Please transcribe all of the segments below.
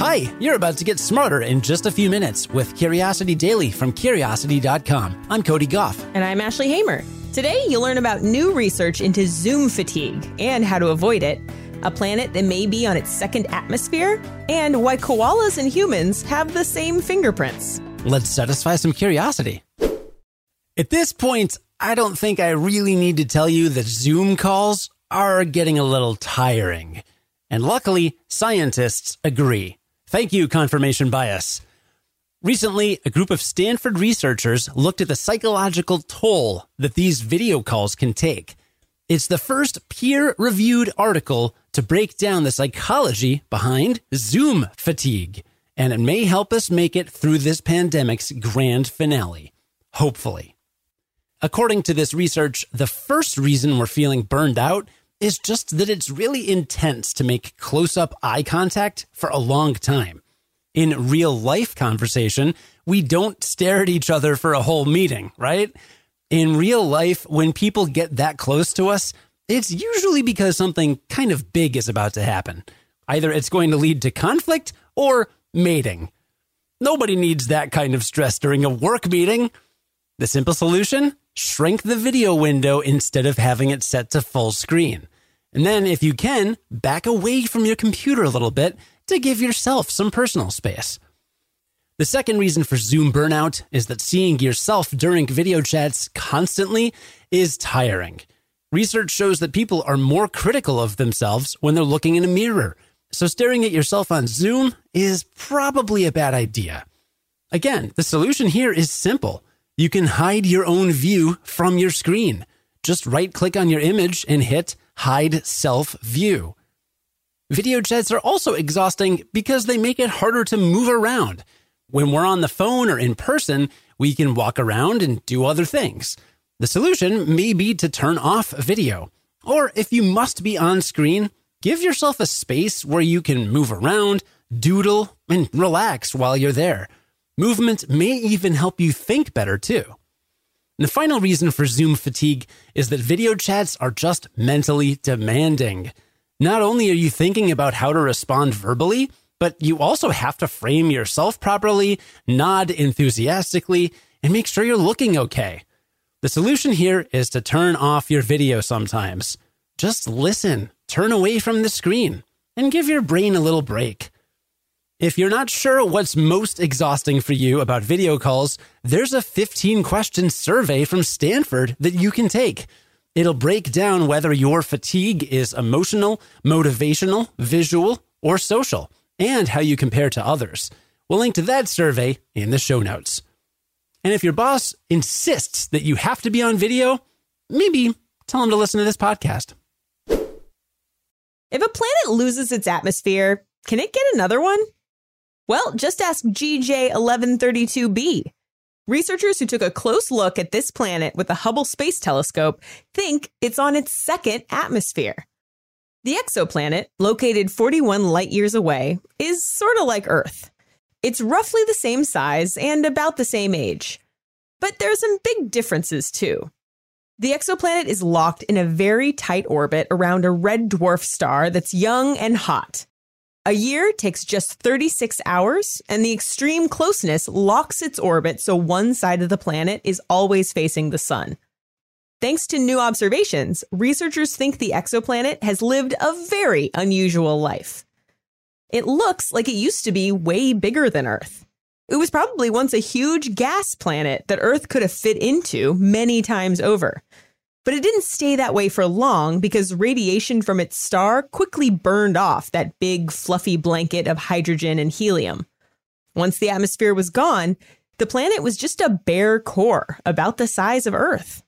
Hi, you're about to get smarter in just a few minutes with Curiosity Daily from Curiosity.com. I'm Cody Gough. And I'm Ashley Hamer. Today, you'll learn about new research into Zoom fatigue and how to avoid it, a planet that may be on its second atmosphere, and why koalas and humans have the same fingerprints. Let's satisfy some curiosity. At this point, I don't think I really need to tell you that Zoom calls are getting a little tiring. And luckily, scientists agree. Thank you, confirmation bias. Recently, a group of Stanford researchers looked at the psychological toll that these video calls can take. It's the first peer reviewed article to break down the psychology behind Zoom fatigue, and it may help us make it through this pandemic's grand finale. Hopefully. According to this research, the first reason we're feeling burned out is just that it's really intense to make close up eye contact for a long time. In real life conversation, we don't stare at each other for a whole meeting, right? In real life, when people get that close to us, it's usually because something kind of big is about to happen. Either it's going to lead to conflict or mating. Nobody needs that kind of stress during a work meeting. The simple solution? Shrink the video window instead of having it set to full screen. And then, if you can, back away from your computer a little bit to give yourself some personal space. The second reason for Zoom burnout is that seeing yourself during video chats constantly is tiring. Research shows that people are more critical of themselves when they're looking in a mirror. So staring at yourself on Zoom is probably a bad idea. Again, the solution here is simple. You can hide your own view from your screen. Just right click on your image and hit hide self view. Video chats are also exhausting because they make it harder to move around. When we're on the phone or in person, we can walk around and do other things. The solution may be to turn off video. Or if you must be on screen, give yourself a space where you can move around, doodle, and relax while you're there. Movement may even help you think better too. And the final reason for Zoom fatigue is that video chats are just mentally demanding. Not only are you thinking about how to respond verbally, but you also have to frame yourself properly, nod enthusiastically, and make sure you're looking okay. The solution here is to turn off your video sometimes. Just listen, turn away from the screen, and give your brain a little break. If you're not sure what's most exhausting for you about video calls, there's a 15 question survey from Stanford that you can take. It'll break down whether your fatigue is emotional, motivational, visual, or social and how you compare to others. We'll link to that survey in the show notes. And if your boss insists that you have to be on video, maybe tell him to listen to this podcast. If a planet loses its atmosphere, can it get another one? Well, just ask GJ1132b. Researchers who took a close look at this planet with the Hubble Space Telescope think it's on its second atmosphere. The exoplanet, located 41 light years away, is sort of like Earth. It's roughly the same size and about the same age. But there are some big differences too. The exoplanet is locked in a very tight orbit around a red dwarf star that's young and hot. A year takes just 36 hours, and the extreme closeness locks its orbit so one side of the planet is always facing the sun. Thanks to new observations, researchers think the exoplanet has lived a very unusual life. It looks like it used to be way bigger than Earth. It was probably once a huge gas planet that Earth could have fit into many times over. But it didn't stay that way for long because radiation from its star quickly burned off that big, fluffy blanket of hydrogen and helium. Once the atmosphere was gone, the planet was just a bare core about the size of Earth.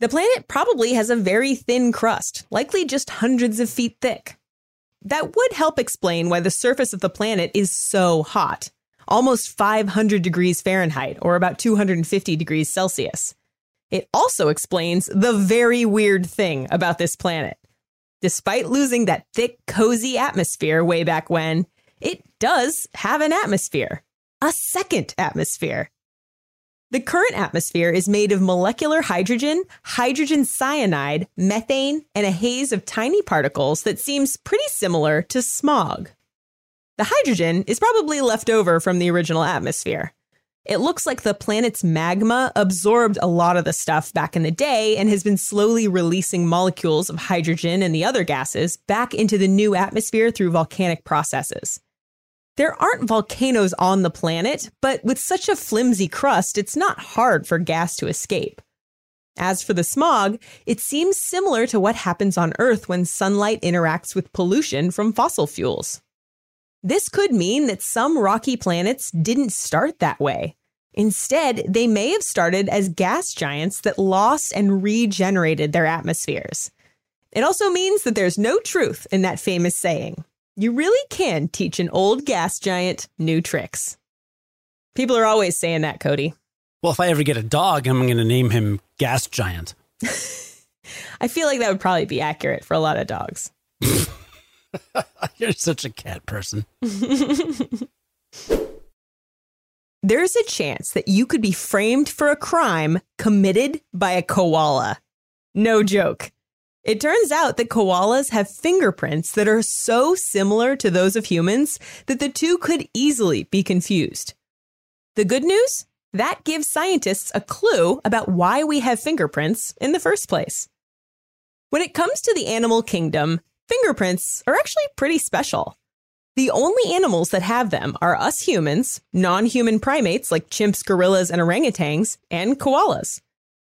The planet probably has a very thin crust, likely just hundreds of feet thick. That would help explain why the surface of the planet is so hot, almost 500 degrees Fahrenheit or about 250 degrees Celsius. It also explains the very weird thing about this planet. Despite losing that thick, cozy atmosphere way back when, it does have an atmosphere, a second atmosphere. The current atmosphere is made of molecular hydrogen, hydrogen cyanide, methane, and a haze of tiny particles that seems pretty similar to smog. The hydrogen is probably left over from the original atmosphere. It looks like the planet's magma absorbed a lot of the stuff back in the day and has been slowly releasing molecules of hydrogen and the other gases back into the new atmosphere through volcanic processes. There aren't volcanoes on the planet, but with such a flimsy crust, it's not hard for gas to escape. As for the smog, it seems similar to what happens on Earth when sunlight interacts with pollution from fossil fuels. This could mean that some rocky planets didn't start that way. Instead, they may have started as gas giants that lost and regenerated their atmospheres. It also means that there's no truth in that famous saying you really can teach an old gas giant new tricks. People are always saying that, Cody. Well, if I ever get a dog, I'm going to name him Gas Giant. I feel like that would probably be accurate for a lot of dogs. You're such a cat person. There's a chance that you could be framed for a crime committed by a koala. No joke. It turns out that koalas have fingerprints that are so similar to those of humans that the two could easily be confused. The good news? That gives scientists a clue about why we have fingerprints in the first place. When it comes to the animal kingdom, fingerprints are actually pretty special. The only animals that have them are us humans, non human primates like chimps, gorillas, and orangutans, and koalas.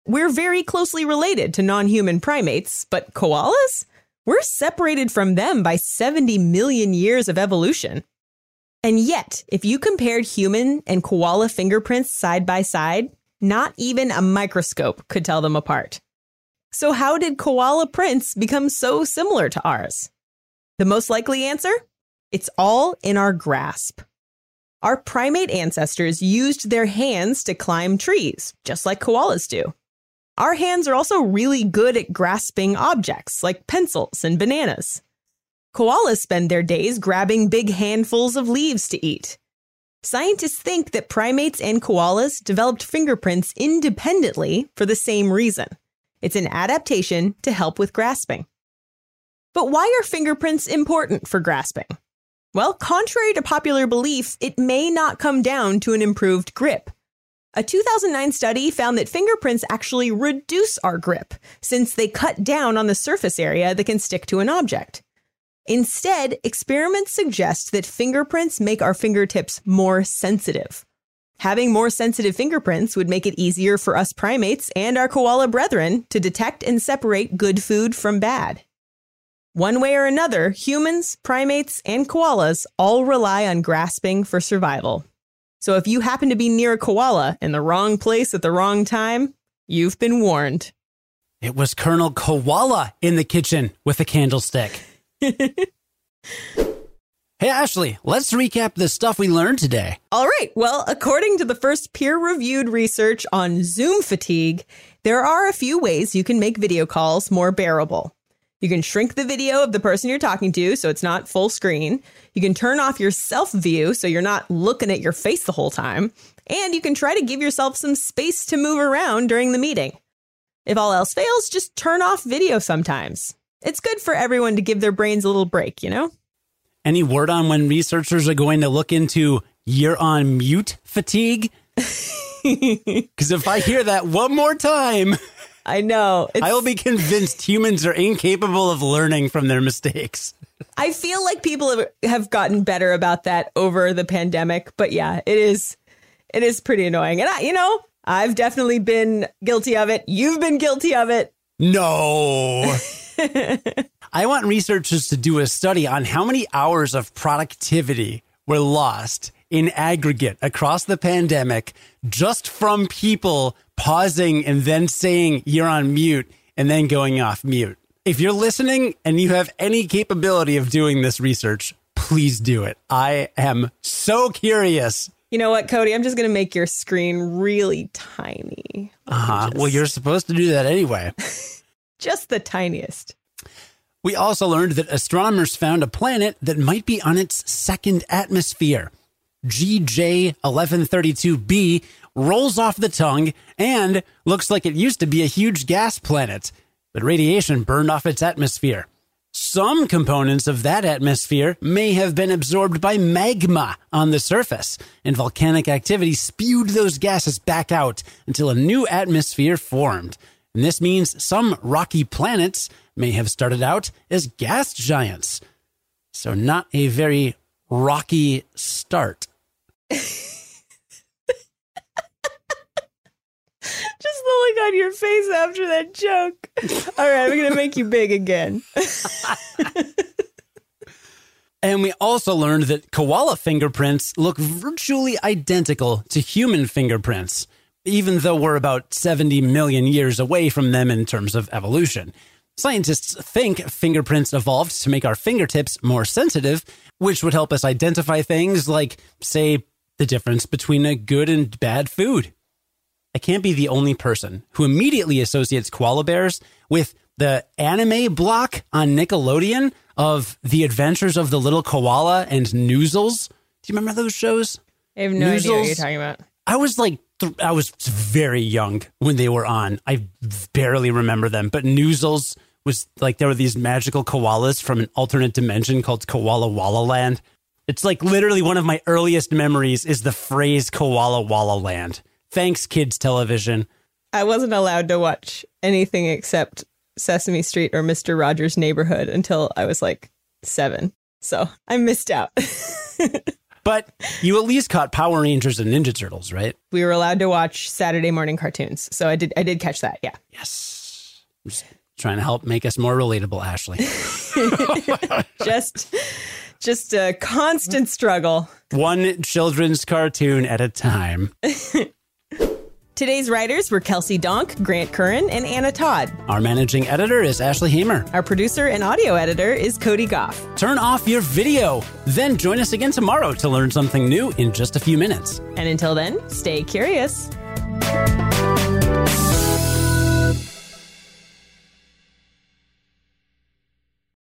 We're very closely related to non human primates, but koalas? We're separated from them by 70 million years of evolution. And yet, if you compared human and koala fingerprints side by side, not even a microscope could tell them apart. So, how did koala prints become so similar to ours? The most likely answer? It's all in our grasp. Our primate ancestors used their hands to climb trees, just like koalas do. Our hands are also really good at grasping objects like pencils and bananas. Koalas spend their days grabbing big handfuls of leaves to eat. Scientists think that primates and koalas developed fingerprints independently for the same reason. It's an adaptation to help with grasping. But why are fingerprints important for grasping? Well, contrary to popular belief, it may not come down to an improved grip. A 2009 study found that fingerprints actually reduce our grip since they cut down on the surface area that can stick to an object. Instead, experiments suggest that fingerprints make our fingertips more sensitive. Having more sensitive fingerprints would make it easier for us primates and our koala brethren to detect and separate good food from bad. One way or another, humans, primates, and koalas all rely on grasping for survival. So if you happen to be near a koala in the wrong place at the wrong time, you've been warned. It was Colonel Koala in the kitchen with a candlestick. Hey, Ashley, let's recap the stuff we learned today. All right. Well, according to the first peer reviewed research on Zoom fatigue, there are a few ways you can make video calls more bearable. You can shrink the video of the person you're talking to so it's not full screen. You can turn off your self view so you're not looking at your face the whole time. And you can try to give yourself some space to move around during the meeting. If all else fails, just turn off video sometimes. It's good for everyone to give their brains a little break, you know? Any word on when researchers are going to look into you're on mute fatigue? Because if I hear that one more time, I know. I will be convinced humans are incapable of learning from their mistakes. I feel like people have, have gotten better about that over the pandemic, but yeah, it is it is pretty annoying. And I, you know, I've definitely been guilty of it. You've been guilty of it. No. I want researchers to do a study on how many hours of productivity were lost in aggregate across the pandemic just from people pausing and then saying you're on mute and then going off mute. If you're listening and you have any capability of doing this research, please do it. I am so curious. You know what, Cody? I'm just going to make your screen really tiny. Uh huh. Well, you're supposed to do that anyway. just the tiniest. We also learned that astronomers found a planet that might be on its second atmosphere. GJ 1132b rolls off the tongue and looks like it used to be a huge gas planet, but radiation burned off its atmosphere. Some components of that atmosphere may have been absorbed by magma on the surface, and volcanic activity spewed those gases back out until a new atmosphere formed. And this means some rocky planets may have started out as gas giants. So, not a very rocky start. Just the look on your face after that joke. All right, I'm going to make you big again. And we also learned that koala fingerprints look virtually identical to human fingerprints, even though we're about 70 million years away from them in terms of evolution. Scientists think fingerprints evolved to make our fingertips more sensitive, which would help us identify things like, say, the difference between a good and bad food. I can't be the only person who immediately associates koala bears with the anime block on Nickelodeon of The Adventures of the Little Koala and Noozles. Do you remember those shows? I have no idea what Noozles? you're talking about. I was like, th- I was very young when they were on. I barely remember them, but Noozles was like there were these magical koalas from an alternate dimension called Koala Walla Land. It's like literally one of my earliest memories is the phrase Koala Walla Land. Thanks, kids television. I wasn't allowed to watch anything except Sesame Street or Mr. Rogers' Neighborhood until I was like seven. So I missed out. But you at least caught Power Rangers and Ninja Turtles, right? we were allowed to watch Saturday morning cartoons. So I did I did catch that. Yeah. Yes. I'm just trying to help make us more relatable, Ashley. Just just a constant struggle. One children's cartoon at a time. Today's writers were Kelsey Donk, Grant Currin, and Anna Todd. Our managing editor is Ashley Hamer. Our producer and audio editor is Cody Gough. Turn off your video. Then join us again tomorrow to learn something new in just a few minutes. And until then, stay curious.